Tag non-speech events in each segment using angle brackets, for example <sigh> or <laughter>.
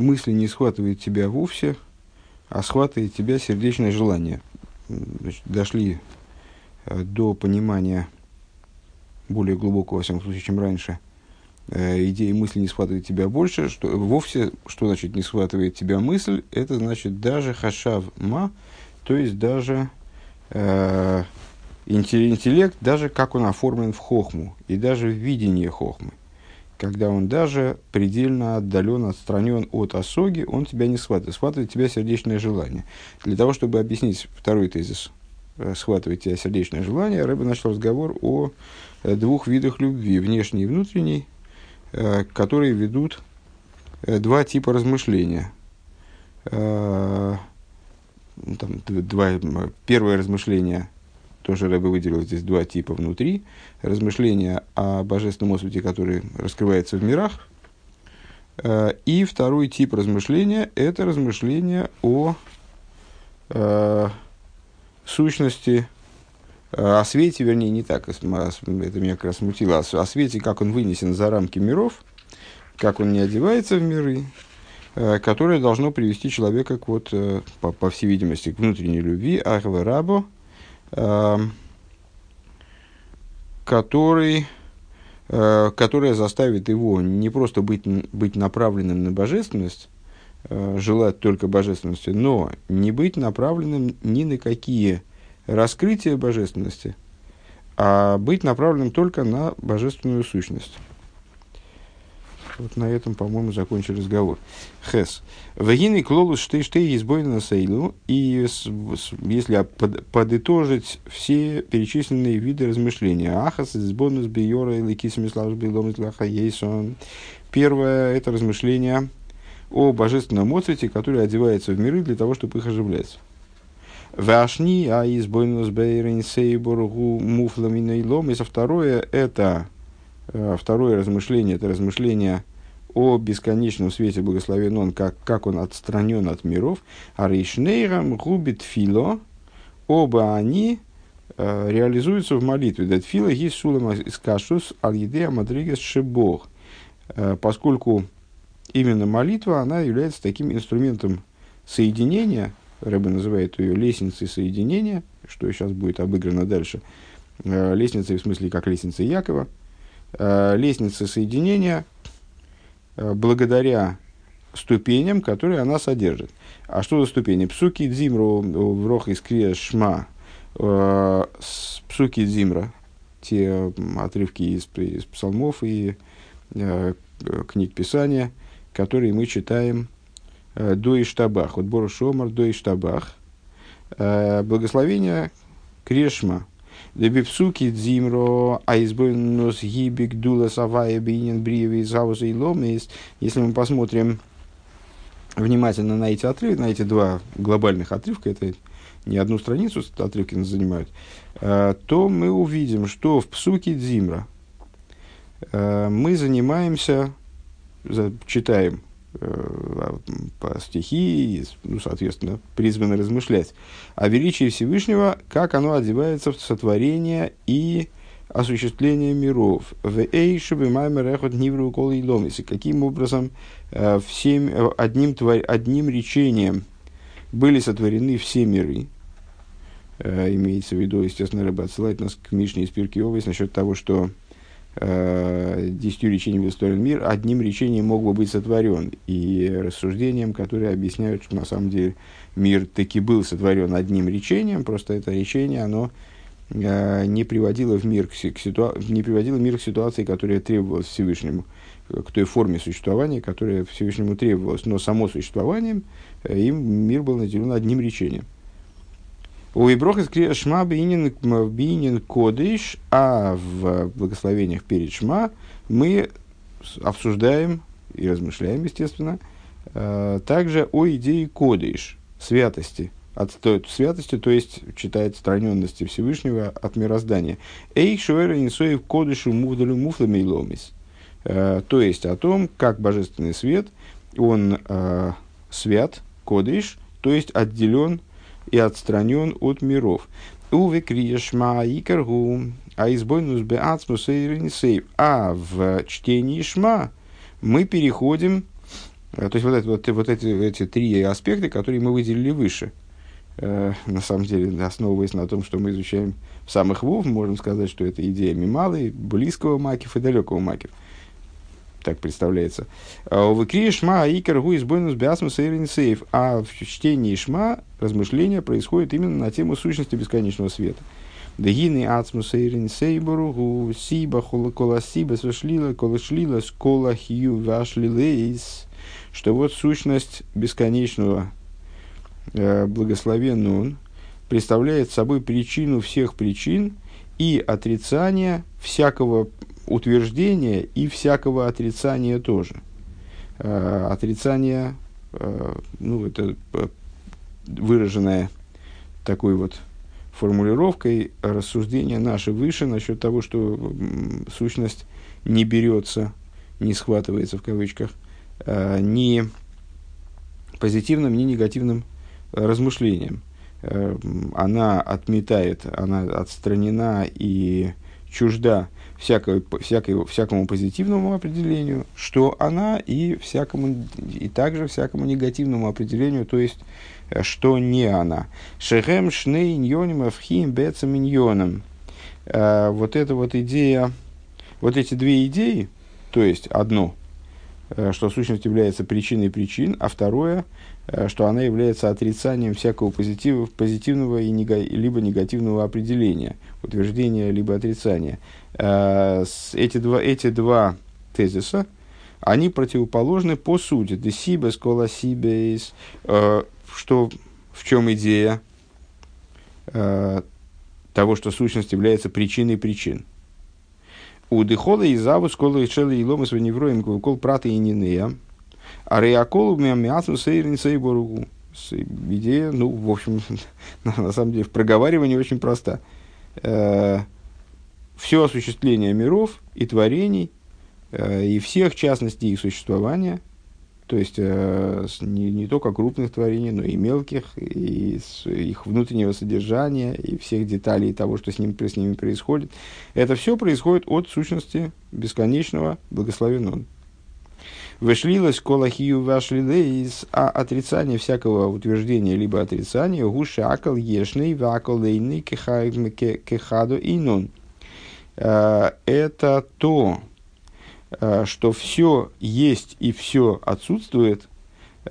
мысли не схватывает тебя вовсе, а схватывает тебя сердечное желание. Значит, дошли э, до понимания более глубокого, во всяком случае, чем раньше, э, идеи мысли не схватывает тебя больше, что вовсе, что значит не схватывает тебя мысль, это значит даже хашав ма, то есть даже э, интеллект, даже как он оформлен в хохму, и даже в видении хохмы. Когда он даже предельно отдален, отстранен от осоги, он тебя не схватывает, схватывает тебя сердечное желание. Для того, чтобы объяснить второй тезис, э, схватывает тебя сердечное желание, Рэбе начал разговор о э, двух видах любви, внешней и внутренней, э, которые ведут два типа размышления. Там, два, первое размышление – тоже Рэбе выделил здесь два типа внутри. Размышления о божественном освете, который раскрывается в мирах. Э, и второй тип размышления – это размышления о э, сущности, э, о свете, вернее, не так, это меня как раз смутило, о свете, как он вынесен за рамки миров, как он не одевается в миры, которое должно привести человека к, вот, по, по всей видимости, к внутренней любви, ахве рабо – который, э, которая заставит его не просто быть, быть направленным на божественность, э, желать только божественности, но не быть направленным ни на какие раскрытия божественности, а быть направленным только на божественную сущность. Вот на этом, по-моему, закончили разговор. Хес. Вагины клолус штей штей избойна сейлу. И если подытожить все перечисленные виды размышления. Ахас избойнус биора или кисмислав билом ейсон. Первое – это размышление о божественном моцвете, который одевается в миры для того, чтобы их оживлять. Вашни, а избойнус бейрин сейборгу муфламиной лом. И второе – это э, второе размышление, это размышление о бесконечном свете благословен он, как, как он отстранен от миров, а Рейшнейрам губит фило, оба они э, реализуются в молитве. Дат фила гис сулам искашус ал едея мадригес шебог. Э, поскольку именно молитва, она является таким инструментом соединения, Рэбе называет ее лестницей соединения, что сейчас будет обыграно дальше, э, лестницей в смысле как лестница Якова, э, лестница соединения – благодаря ступеням, которые она содержит. А что за ступени? Псуки дзимру в рох из шма. Э, псуки дзимра. Те отрывки из, из псалмов и э, книг Писания, которые мы читаем э, до Иштабах. Вот Бору Шомар до Иштабах. Э, благословение Крешма – Дебипсуки дзимро айсбойнус гибик дула савая бинин бриеви зауза и ломис. Если мы посмотрим внимательно на эти отрывки, на эти два глобальных отрывка, это не одну страницу отрывки нас занимают, э, то мы увидим, что в псуке дзимра э, мы занимаемся, читаем по стихии, ну, соответственно, призваны размышлять о величии Всевышнего, как оно одевается в сотворение и осуществление миров. В Эйшебе Маймерехот Нивру Кол и Ломис. Каким образом э, всем, э, одним, одним речением были сотворены все миры. Имеется в виду, естественно, Рэбе отсылает нас к Мишне из Пирки насчет того, что э, десятью речениями устроен мир, одним речением мог бы быть сотворен. И рассуждением, которые объясняют, что на самом деле мир таки был сотворен одним речением, просто это речение, оно э, не приводило, в мир к, к ситуа- не приводило мир к ситуации, которая требовалась Всевышнему, к той форме существования, которая Всевышнему требовалась. Но само существование, э, им мир был наделен одним речением. У Иброхис Шма Бинин Кодыш, а в благословениях перед Шма мы обсуждаем и размышляем, естественно, э, также о идее Кодыш, святости, от святости, то есть читает страненности Всевышнего от мироздания. Эй, шуэра инсоев кодышу мувдалю муфлами ломис. Э, то есть о том, как божественный свет, он э, свят, кодыш, то есть отделен и отстранен от миров. Уве криешма и каргу, а избойнус бе ацмус А в чтении шма мы переходим То есть вот, это, вот, вот эти, эти три аспекта, которые мы выделили выше, на самом деле, основываясь на том, что мы изучаем самых вов, можем сказать, что это идея мималы, близкого макив и далекого макив так представляется. А в Икре Шма Икер Гуис Бойнус Биасмус Сейф. А в чтении Шма размышления происходят именно на тему сущности бесконечного света. Дегины ацмус эйрин сейбору гу сиба кола сиба свашлила кола шлила скола хью вашлилейс. Что вот сущность бесконечного э, он представляет собой причину всех причин и отрицание всякого утверждения и всякого отрицания тоже. Э, отрицание, э, ну, это э, выраженное такой вот формулировкой рассуждение наше выше насчет того, что сущность не берется, не схватывается в кавычках, ни позитивным, ни негативным размышлением. Она отметает, она отстранена и чужда всякой, всякой, всякому позитивному определению, что она и, всякому, и также всякому негативному определению, то есть, э, что не она. Шехем шней ньоним авхим бецам ньоном. Э, вот эта вот идея, вот эти две идеи, то есть одно, э, что сущность является причиной причин, а второе, что она является отрицанием всякого позитива, позитивного и нега, либо негативного определения, утверждения либо отрицания – Э, эти, два, эти два тезиса, они противоположны по сути. Десибес, колосибес, э, что, в чем идея э, того, что сущность является причиной причин. У дыхола и заву скола и шелы и ломы свиневроем кол праты и нинея. А реаколу мясу сейрин сейбору. Идея, ну, в общем, <laughs> на самом деле, в проговаривании очень проста все осуществление миров и творений, э, и всех частностей их существования, то есть э, не, не только крупных творений, но и мелких, и их внутреннего содержания, и всех деталей того, что с, ним, с ними происходит. Это все происходит от сущности бесконечного благословенного. Вышлилась колахию вашлилейс, а отрицание всякого утверждения либо отрицания гушакал ешный ваколейный кехаду инун. Э, это то, э, что все есть и все отсутствует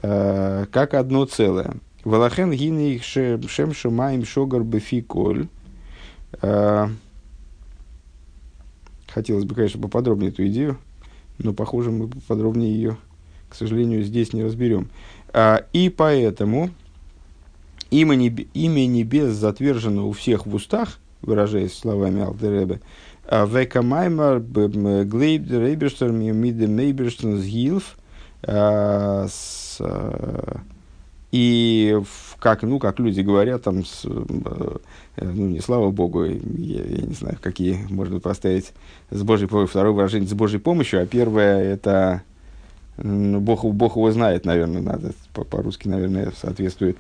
э, как одно целое. Валахен гини шем шумаем шогар бефиколь. Хотелось бы, конечно, поподробнее эту идею, но, похоже, мы подробнее ее, к сожалению, здесь не разберем. И поэтому имя, небес затвержено у всех в устах, выражаясь словами Алдеребе, Века Маймар Глейб Рейберштер Миде Мейберштен Сгилф и как, ну, как люди говорят, там, с, ну, не слава богу, я, я не знаю, какие можно поставить с Божьей помощью, второе выражение с Божьей помощью, а первое это ну, Бог, Бог его знает, наверное, надо, по-русски, наверное, соответствует.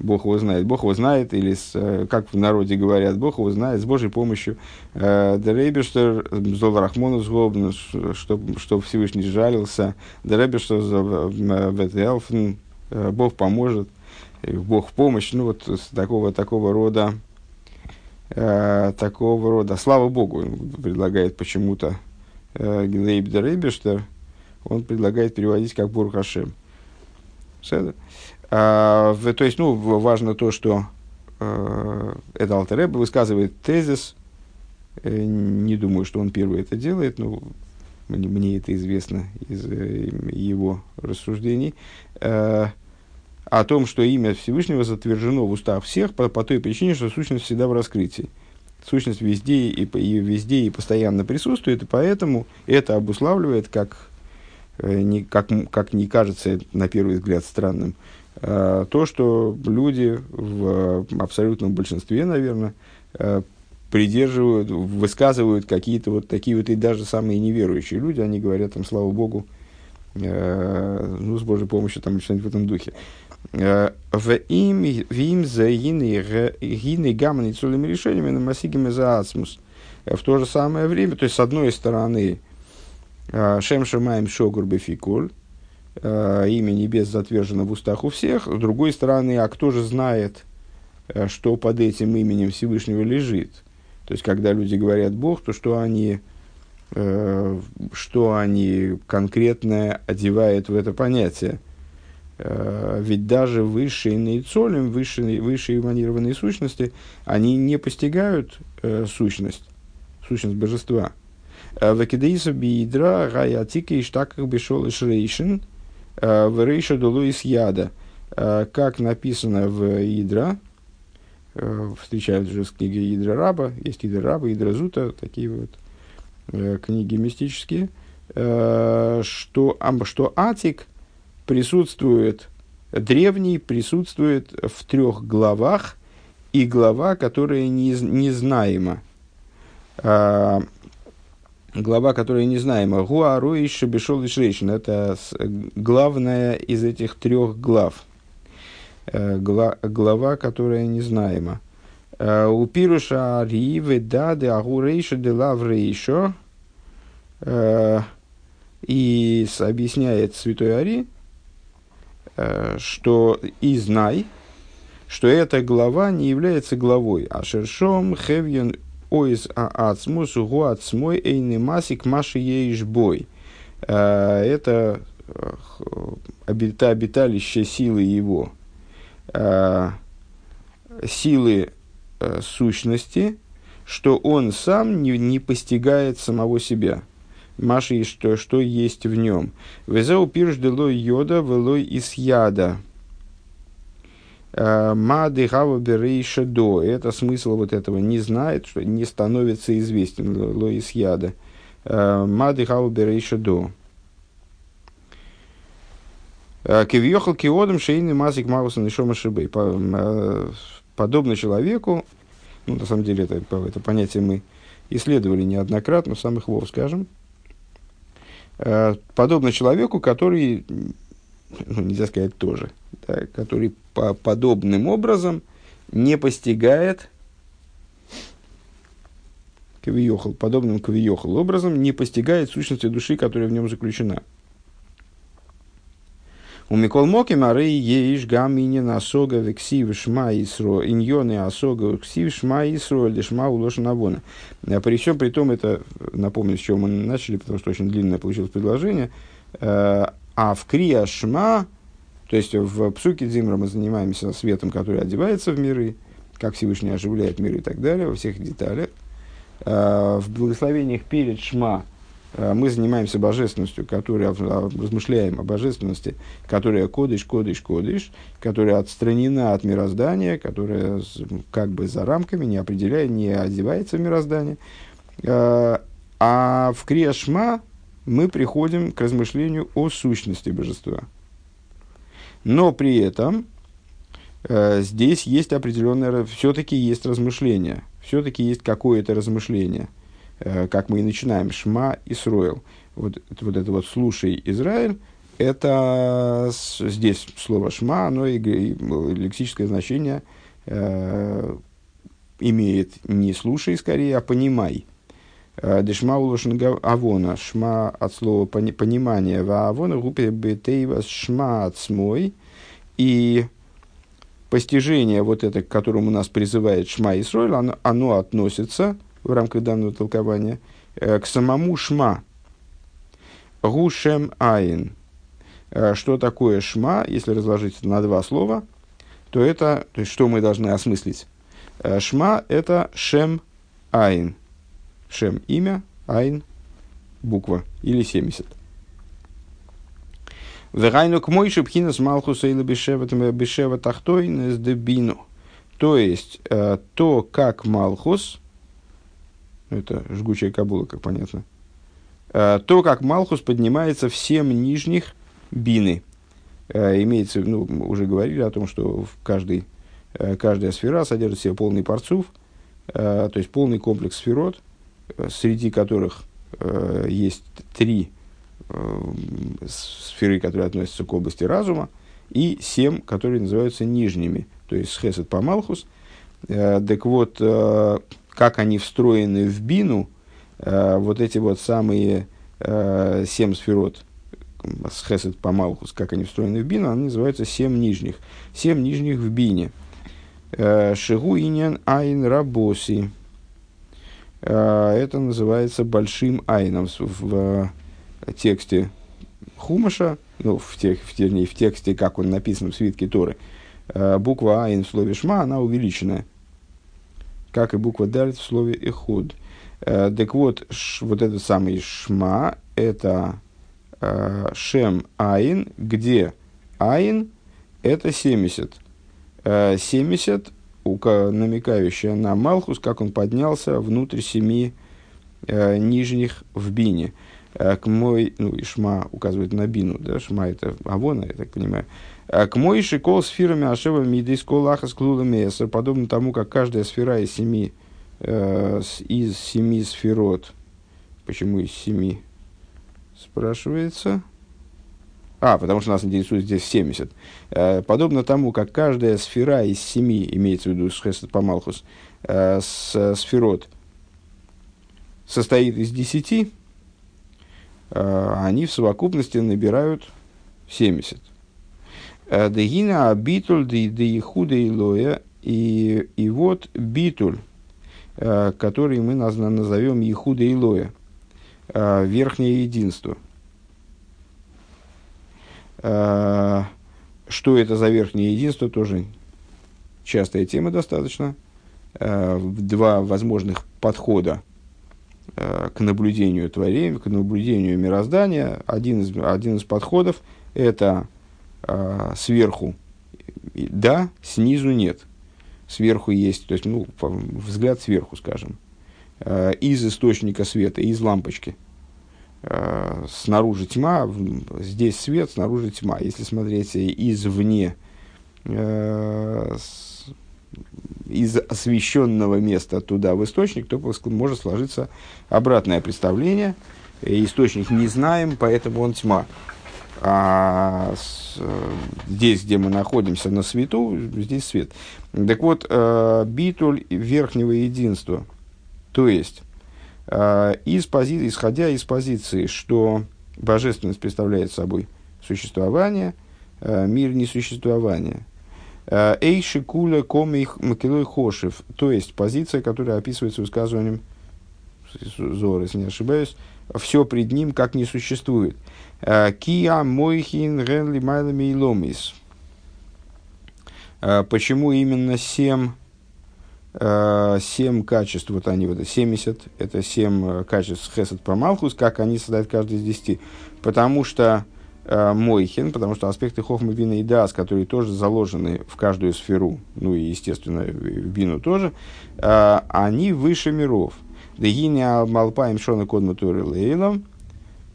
Бог его знает. Бог его знает, или с, э, как в народе говорят, Бог его знает с Божьей помощью. Э, Деребештер, Зол Рахмону злобно, чтобы чтоб Всевышний жалился. Деребештер, Ветелфен, э, Бог поможет, Бог в помощь. Ну, вот такого, такого рода такого рода. Слава Богу, предлагает почему-то Гилейб Деребештер, он предлагает переводить как Бурхашем. Все а, в, то есть, ну, важно то, что э, это Алтереба высказывает тезис. Э, не думаю, что он первый это делает, но мне, мне это известно из э, его рассуждений. Э, о том, что имя Всевышнего затвержено в устах всех по, по той причине, что сущность всегда в раскрытии. Сущность везде и, и везде и постоянно присутствует, и поэтому это обуславливает, как, э, не, как, как не кажется на первый взгляд странным, Э, то, что люди в абсолютном большинстве, наверное, э, придерживают, высказывают какие-то вот такие вот и даже самые неверующие люди, они говорят там, слава Богу, ну, с Божьей помощью, там, что-нибудь в этом духе. В им, в им за гины гаммани цулими решениями на массигами за ацмус. В то же самое время, то есть, с одной стороны, Шем Шамаем Шогур Бефикуль, э, имя небес затвержено в устах у всех. С другой стороны, а кто же знает, э, что под этим именем Всевышнего лежит? То есть, когда люди говорят Бог, то что они, э, что они конкретно одевают в это понятие? Э, ведь даже высшие нейцолем, высшие, высшие эманированные сущности, они не постигают э, сущность, сущность божества. Э, Векидеиса биидра гаятика иштаках бешол ишрейшин э, в рейша долуис яда. Как написано в Идра, встречают уже с книгой Идра Раба, есть Идра Раба, Идра Зута, такие вот книги мистические, что, что Атик – присутствует, древний присутствует в трех главах, и глава, которая не, незнаема. А, глава, которая незнаема. Гуару и Шабишол и Шрейшин. Это главная из этих трех глав. Гла, глава, которая незнаема. А, у Пируша Ривы Дады Агурейша де Лаврейшо. А, и объясняет святой Ари, Э, что и знай, что эта глава не является главой, а шершом хевьен ойз аацмус гуацмой эйны масик маши еиш бой. Э, это обита, обиталище силы его, э, сущности, что он сам не, не постигает самого себя – Маши, что, что есть в нем. Везеу пирш делой йода, велой из яда. Э, Мады хава берейша до. Это смысл вот этого. Не знает, что не становится известен. Лой из яда. Э, Мады хава берейша до. Кивьехал киодом шейный мазик мауса нишома шибей. Подобно человеку, ну, на самом деле, это, это понятие мы исследовали неоднократно, в самых вов, скажем, Э, подобно человеку, который, ну, нельзя сказать тоже, да, который по подобным образом не постигает кавиохал, подобным кавиохал образом не постигает сущности души, которая в нем заключена. У Микол Моки Мары Еиш Гамини Насога Вексив Шма Исро Иньоны Асога Вексив Шма Исро Лешма Улоша Навона. А при всем при том, это напомню, с чего мы начали, потому что очень длинное получилось предложение. Э, а в Крия Шма, то есть в Псуке Дзимра мы занимаемся светом, который одевается в миры, как Всевышний оживляет миры и так далее, во всех деталях. Э, в благословениях перед Шма мы занимаемся божественностью, которая, размышляем о божественности, которая кодыш, кодыш, кодыш, которая отстранена от мироздания, которая как бы за рамками, не определяет, не одевается в мироздание. Э, а в Криашма мы приходим к размышлению о сущности божества. Но при этом э, здесь есть определенное, все-таки есть размышление, все-таки есть какое-то размышление – Э, как мы и начинаем, Шма Исруэл. Вот, вот это вот «слушай, Израиль», это здесь слово «шма», оно и, и лексическое значение э, имеет не «слушай» скорее, а «понимай». Э, Дешма улошен авона, шма от слова понимание, ва авона гупе бетейва шма от смой. И постижение вот это, к которому нас призывает шма Исроиль, оно, оно относится в рамках данного толкования э, к самому шма. Гушем айн. Э, что такое шма, если разложить на два слова, то это, то есть что мы должны осмыслить? Э, шма – это шем айн. Шем – имя, айн – буква или 70. Вегайну к мой шипхинас малхуса или бешева тахтой с дебину. То есть, то, как Малхус, это жгучая кабула, как понятно, э, то, как Малхус поднимается всем нижних бины. Э, имеется, ну, уже говорили о том, что в каждой, э, каждая сфера содержит в себе полный парцув, то есть полный комплекс сферот, среди которых есть три сферы, которые относятся к области разума, и семь, которые называются нижними, то есть Хесед по Малхус. Так вот, как они встроены в бину, э, вот эти вот самые э, семь сферот, с хесед по малхус, как они встроены в бину, они называются семь нижних. Семь нижних в бине. Шигу иньян айн рабоси. Это называется большим айном в тексте Хумаша, ну, в, тех, в, вернее, в тексте, как он написан в свитке Торы, буква Айн в слове Шма, она увеличенная, как и буква Даль в слове Эхуд. Так вот, ш, вот этот самый Шма, это э, Шем Айн, где Айн это 70. Э, 70, намекающая на Малхус, как он поднялся внутрь семи э, нижних в бине. Э, к мой, ну, и Шма указывает на бину, да, Шма это Авона, я так понимаю. Э, к мой шикол сферами Ашева Мидейс Колаха с Клулами подобно тому, как каждая сфера из семи, э, из семи сферот, почему из семи, спрашивается, а, потому что нас интересует здесь 70. Э, подобно тому, как каждая сфера из семи, имеется в виду Шхесет Памалхус, э, с сферот состоит из десяти, э, они в совокупности набирают 70. Дегина битуль де ихуда и. И, вот битуль, который мы назовем Ихуда лоя, верхнее единство – что это за верхнее единство, тоже частая тема достаточно. Два возможных подхода к наблюдению творения, к наблюдению мироздания. Один из, один из подходов – это сверху да, снизу нет. Сверху есть, то есть, ну, взгляд сверху, скажем, из источника света, из лампочки – Э, снаружи тьма, здесь свет, снаружи тьма. Если смотреть извне, из освещенного места туда в источник, то может сложиться обратное представление. Источник не знаем, поэтому он тьма. А с, здесь, где мы находимся на свету, здесь свет. Так вот, э, битуль верхнего единства, то есть а, из пози... исходя из позиции, что божественность представляет собой существование, мир несуществования. Эйши куля комих макилой хошев, то есть позиция, которая описывается высказыванием Зора, если не ошибаюсь, все пред ним как не существует. Кия мойхин ренли майлами ломис. Почему именно семь Э, семь качеств, вот они, вот 70, это семь э, качеств Хесед Памалхус, как они создают каждый из десяти. Потому что э, Мойхин, потому что аспекты Хохма, Бина и Дас, которые тоже заложены в каждую сферу, ну и, естественно, в Бину тоже, э, они выше миров. Дегиня Малпаем Шона Кодматуры Лейлом,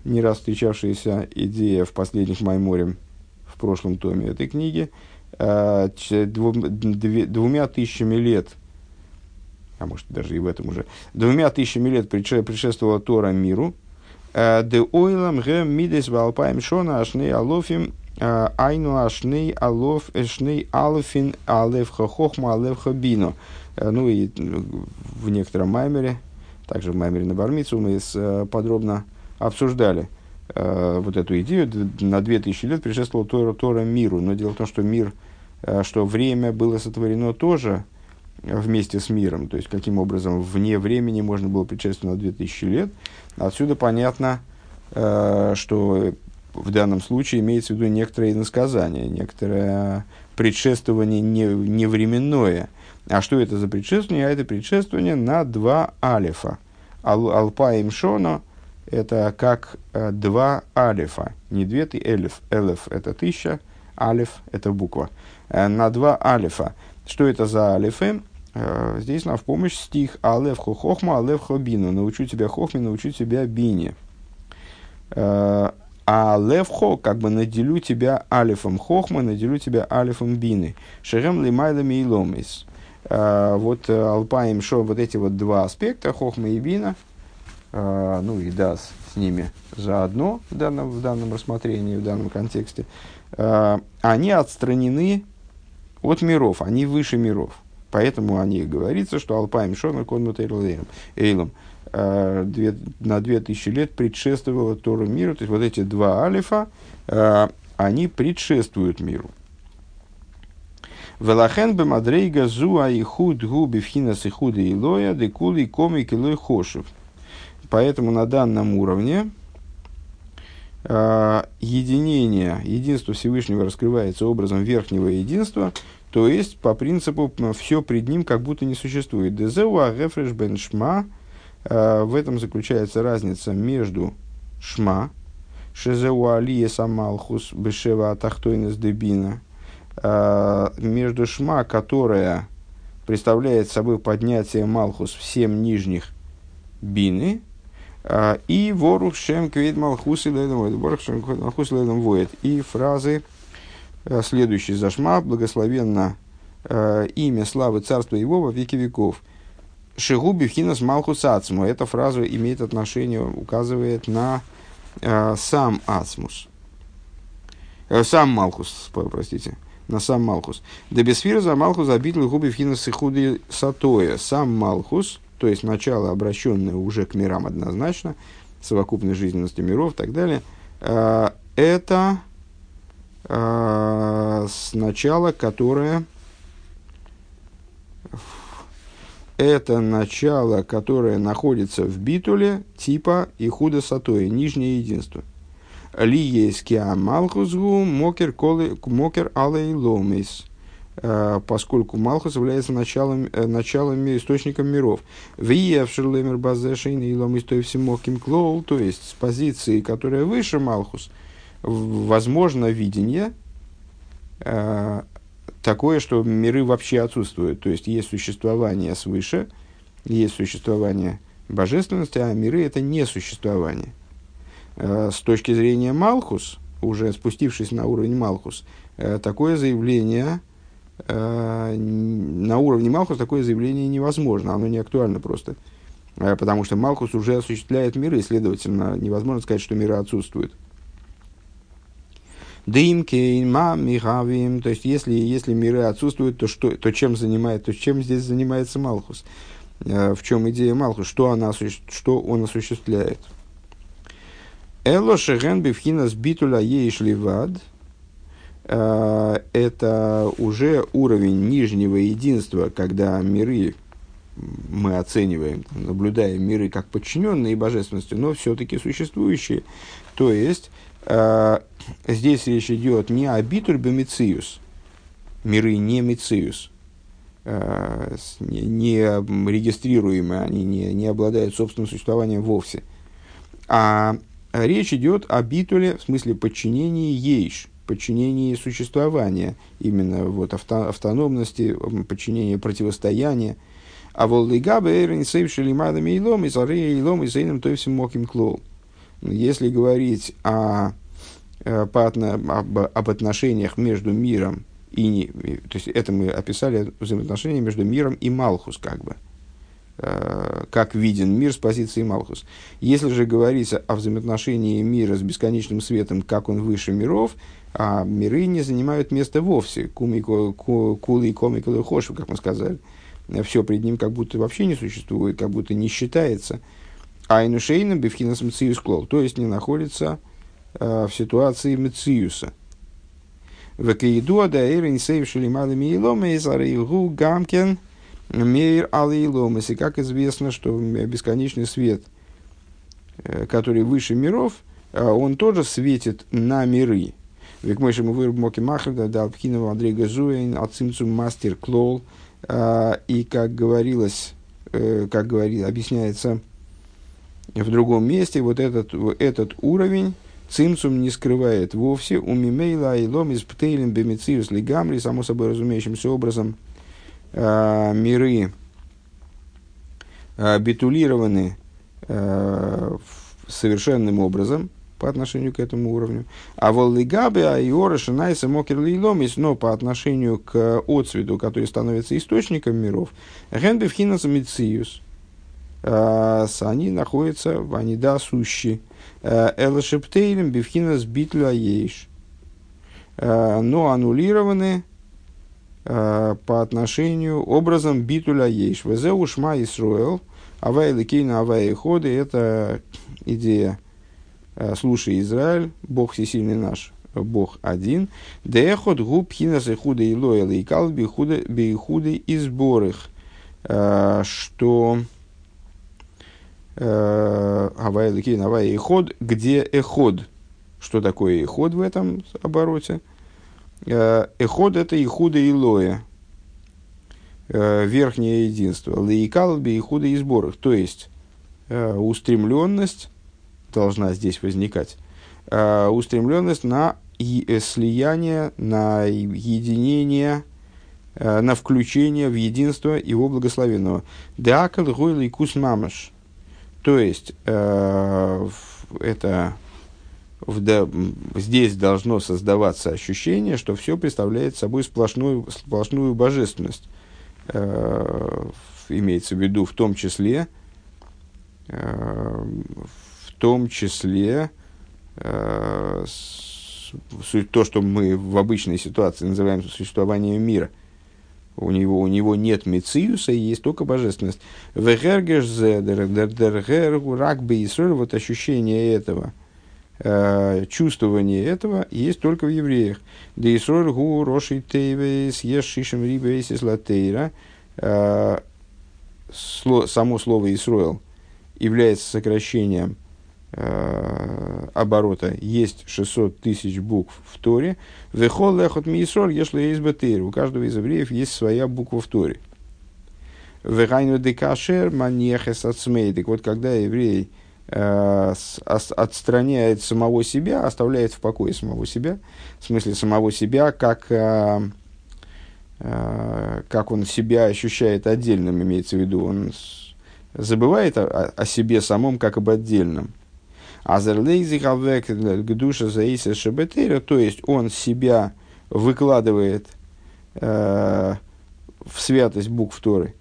не раз встречавшаяся идея в последних Майморе в прошлом томе этой книги, э, двумя тысячами лет – а может даже и в этом уже, двумя тысячами лет предшествовала Тора миру, э, де ойлам ге мидес валпаем шона ашней алофим э, айну ашней алоф эшней алофин алев хохма алев хабино. Ну и в некотором маймере, также в маймере на Бармицу мы подробно обсуждали вот эту идею. На две тысячи лет предшествовала Тора, Тора миру. Но дело в том, что мир, что время было сотворено тоже вместе с миром, то есть каким образом вне времени можно было предшествовать на 2000 лет. Отсюда понятно, э, что в данном случае имеется в виду некоторое иносказание, некоторое предшествование не, не. А что это за предшествование? А это предшествование на два алифа. Ал, шоно – это как э, два алифа, не две ты элиф. Элиф – это тысяча, алиф – это буква. Э, на два алифа. Что это за алифы? Э, здесь нам в помощь стих «Алев хо хохма, алев хо бину». «Научу тебя хохме, научу тебя бине». А левхо, как бы наделю тебя алифом хохма, наделю тебя алифом бины. Шерем лимайлами и ломис. Э, вот алпаем шо, вот эти вот два аспекта, хохма и бина, ну и дас с ними заодно в данном, в данном рассмотрении, в данном контексте, они отстранены от миров, они выше миров. Поэтому о них говорится, что Алпаем Шона Конмут Эйлом. э, две, на 2000 лет предшествовала Тору миру. То есть вот эти два алифа, они предшествуют миру. Велахен бы мадрейга зуа и худ губи вхинас и худы и лоя, декули коми килой хошев. Поэтому на данном уровне э, единение, единство Всевышнего раскрывается образом верхнего единства, то есть по принципу все пред ним как будто не существует. Дезеуа гефреш бен шма, э, в этом заключается разница между шма, шезеуа алия самалхус бешева атахтойнес дебина, Э, между шма, которая представляет собой поднятие Малхус всем нижних бины, и ворух шем квейд Малхус и ледом воет. Ворух шем квейд Малхус и ледом воет. И фразы э, следующие за шма, благословенно имя славы царства его во веки веков. Шигуби вхинас Малхус Ацму. Эта фраза имеет отношение, указывает на сам Ацмус. Сам Малхус, простите на сам Малхус. Да бесфира за Малхус обитель губи финас и худи сатоя. Сам Малхус, то есть начало, обращенное уже к мирам однозначно, совокупной жизненности миров и так далее, э, это э, начало, которое это начало, которое находится в битуле типа Ихуда Сатоя, нижнее единство – ли есть Малхусгу мокер, колы, мокер алей ломис, поскольку Малхус является началом, э, началом источником миров. Виевшерлемер базешин и ломис то всемоким клоул, то есть с позиции, которая выше Малхус, возможно видение э, такое, что миры вообще отсутствуют. То есть есть существование свыше, есть существование божественности, а миры это не существование. Э, с точки зрения Малхус, уже спустившись на уровень Малхус, э, такое заявление э, на уровне Малхус такое заявление невозможно, оно не актуально просто. Потому что Малхус уже осуществляет миры, и, следовательно, невозможно сказать, что миры отсутствуют. Дымкейн, мамихавим, то есть если, если миры отсутствуют, то, что, то чем занимает, то чем здесь занимается Малхус? В чем идея Малхус? Что, она, что он осуществляет? Эло шеген бифхинас битуля ейшливад. Э, это уже уровень нижнего единства, когда миры мы оцениваем, наблюдаем миры как подчиненные божественности, но все-таки существующие. То есть, э, здесь речь идет не о битуль бемициус, миры не мициус, э, не, регистрируемые, они не, не обладают собственным существованием вовсе, а речь идет о битуле, в смысле подчинении ейш, подчинении существования, именно вот авто, автономности, подчинении противостояния. А волдыгабе эйрен сейвшили мадами илом, и заре илом, и зейном то всем моким клоу. Если говорить о, э, по, об, об отношениях между миром и не, то есть это мы описали взаимоотношения между миром и Малхус, как бы – Э, как виден мир с позиции Малхус. Если же говорится о взаимоотношении мира с бесконечным светом, как он выше миров, а миры не занимают места вовсе. Кули и коми хошу, как мы сказали. Все пред ним как будто вообще не существует, как будто не считается. А инушейна бифхинас мциюс клол, то есть не находится э, в ситуации мциюса. Векаиду адаэйрин сейвшили малыми илома из гамкен – Мейр Алейломас. И как известно, что бесконечный свет, э, который выше миров, э, он тоже светит на миры. Ему выруб моки махрда, дал пхинова Андрей Газуин, ацимцу мастер клол. Э, и как говорилось, как говорит, объясняется в другом месте, вот этот, этот уровень цимцум не скрывает вовсе у мимейла и лом из птейлем бемициус лигамри, само собой разумеющимся образом – э, миры э, битулированы э, совершенным образом по отношению к этому уровню. А воллигабе, а иора, шинайса, мокер лиломис, но по отношению к отцвету, который становится источником миров, генбе вхинас мициус, они находятся, они да, сущи. Э, Элашептейлем бифхинас битлю аейш. Но аннулированы по отношению образом битуля ейш. Везе ушма Исруэл, Авай Лекейна, Авай Ходы – это идея «Слушай, Израиль, Бог всесильный наш, Бог один». Деехот губ хинас и худы и лоэла и кал бихуды и сборых. Что Авай Лекейна, Авай Ход, где Эход. Что такое Эход в этом обороте? Эход – это Ихуда и Лоя, верхнее единство. Лейкалби и худо и сборах. То есть, устремленность должна здесь возникать. Устремленность на слияние, на единение, на включение в единство его благословенного. Деакал гойл и кус мамаш. То есть, это в, здесь должно создаваться ощущение, что все представляет собой сплошную, сплошную божественность. Э, имеется в виду в том числе, э, том числе э, с, то, что мы в обычной ситуации называем существованием мира. У него, у него нет мециуса, есть только божественность. Вот ощущение этого – э, чувствование этого есть только в евреях. Да Исроль гу роши тейвейс ешишем рибейс из. Э, само слово Исроил является сокращением оборота есть 600 тысяч букв в Торе. Вехол лехот миисроль, если есть бетейр. У каждого из евреев есть своя буква в Торе. Вегайну декашер маньехес ацмей. вот когда еврей Э, отстраняет самого себя, оставляет в покое самого себя, в смысле самого себя, как, э, э, как он себя ощущает отдельным, имеется в виду, он забывает о, о себе самом как об отдельном. Азерлейзихавек душа заиса шебетера, то есть он себя выкладывает э, в святость букв Торы.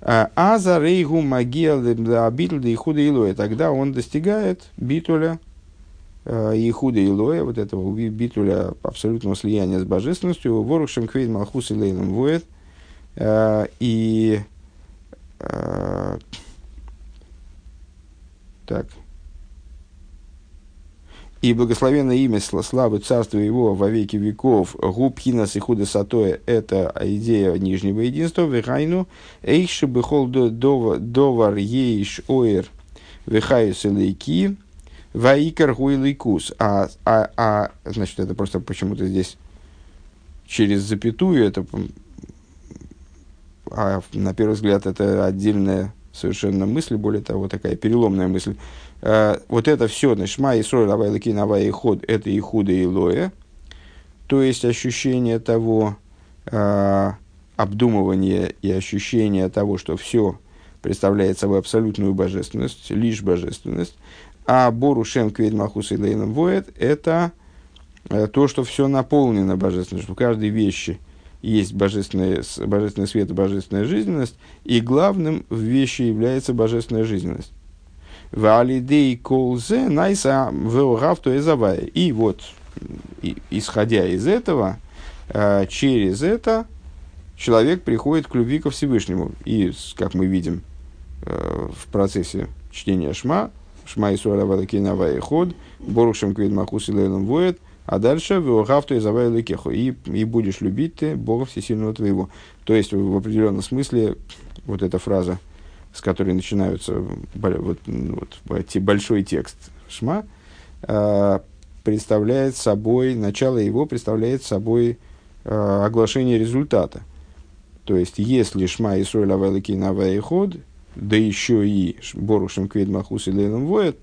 А за рейгу магия и худа илоя. Тогда он достигает битуля и худа илоя, вот этого битуля абсолютного слияния с божественностью, ворукшем квейд малхус и лейлом воет. И так, и благословенное имя славы царства его во веки веков, губхинас и худа сатоя, это идея нижнего единства, вехайну, эйши бехол довар ейш оэр вехайс лейки, ваикар гуилейкус. А, а, а, значит, это просто почему-то здесь через запятую, это, а на первый взгляд, это отдельная совершенно мысль, более того, такая переломная мысль. Э, вот это все, значит, шма и срой, лавай лаки, навай и ход, это и худо, и лоя. То есть ощущение того, э, обдумывание и ощущение того, что все представляет собой абсолютную божественность, лишь божественность. А Бору Шем Квейд Махус и Лейном Воет – это э, то, что все наполнено божественностью, в каждой вещи есть божественный, божественный свет и божественная жизненность, и главным в вещи является божественная жизненность. Валидей колзе найса веогавту эзавая. И вот, исходя из этого, э, через это человек приходит к любви ко Всевышнему. И, как мы видим э, в процессе чтения Шма, Шма Исуара Валакина и Ход, Борушем Квид Махус и Лейлом Воет, а дальше Веогавту эзавая Лекеху. И, и будешь любить ты Бога Всесильного твоего. То есть, в определенном смысле, вот эта фраза – с которой начинаются вот, вот, большой текст Шма, э, представляет собой, начало его представляет собой э, оглашение результата. То есть, если Шма и Сроль Авелики Навай Ход, да еще и Борушем Квед Махус и Лейлом Воет,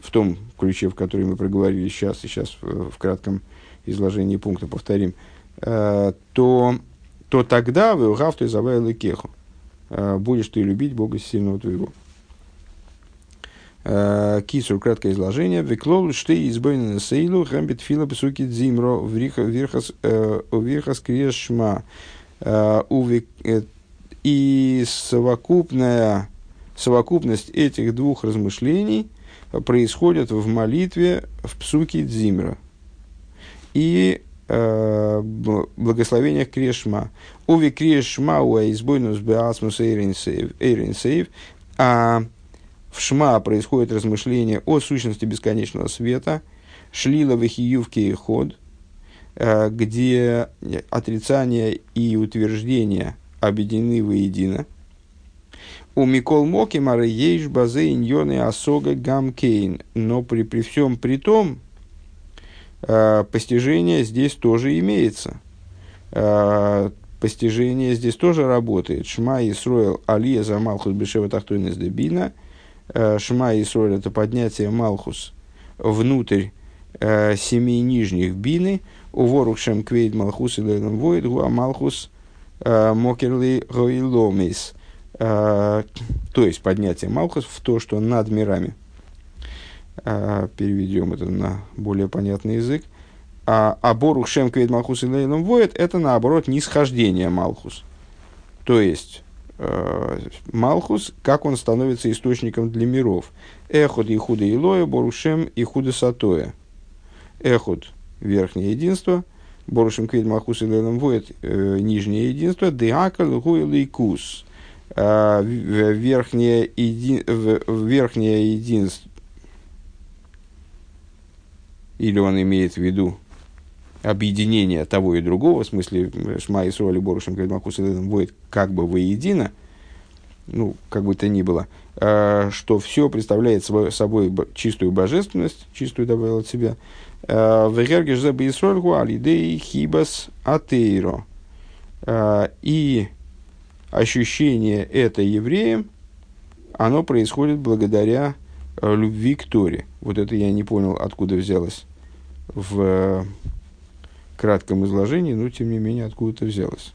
в том ключе, в который мы проговорили сейчас, и сейчас в, в кратком изложении пункта повторим, э, то, то тогда вы угавту и кеху. Э, будешь ты любить Бога сильного твоего. Э, Кисур, краткое изложение. Веклол шты избойнен сейлу хэмбит фила псуки дзимро вирхас э, крешма. И совокупная, совокупность этих двух размышлений происходит в молитве в псуке дзимра. И э, благословениях Крешма. Уви Крешма уа избойнус беасмус эйрин а в Шма происходит размышление о сущности бесконечного света, шлила вихиювки и ход, э, где отрицание и утверждение объединены воедино. У Микол Моки Мары Ейш Базе Иньоны Асога Гамкейн. Но при, при всем при том, э, постижение здесь тоже имеется. Э, постижение здесь тоже работает. Шма Исроил Алия за Малхус Бешева Тахтуинес Дебина. Э, Шма Исроил это поднятие Малхус внутрь э, семи нижних бины. У Ворукшем Квейд Малхус и Лейлом Воид Гуа Малхус Мокерли Гоиломис. То есть поднятие Малхус в то, что над мирами. Переведем это на более понятный язык а, а Борух Шем Квейд Малхус и Лейлом Воет, это наоборот нисхождение Малхус. То есть, э, Малхус, как он становится источником для миров. Эхот и худа Илоя, Борушем и худа Сатоя. Эхот – верхнее единство, Борушем Квейд Малхус и Лейлом Воет э, – нижнее единство, Деака Лгуя Лейкус. Э, верхнее, еди, верхнее единство, или он имеет в виду объединение того и другого, в смысле Шма и Сроли Борушем Кальмакус будет как бы воедино, ну, как бы то ни было, э, что все представляет собой, чистую божественность, чистую добавил от себя. Э, Вегергеш за Бейсрольгу алидей хибас атеиро. Э, и ощущение это евреем, оно происходит благодаря любви к Торе. Вот это я не понял, откуда взялось в кратком изложении, но тем не менее откуда-то взялось.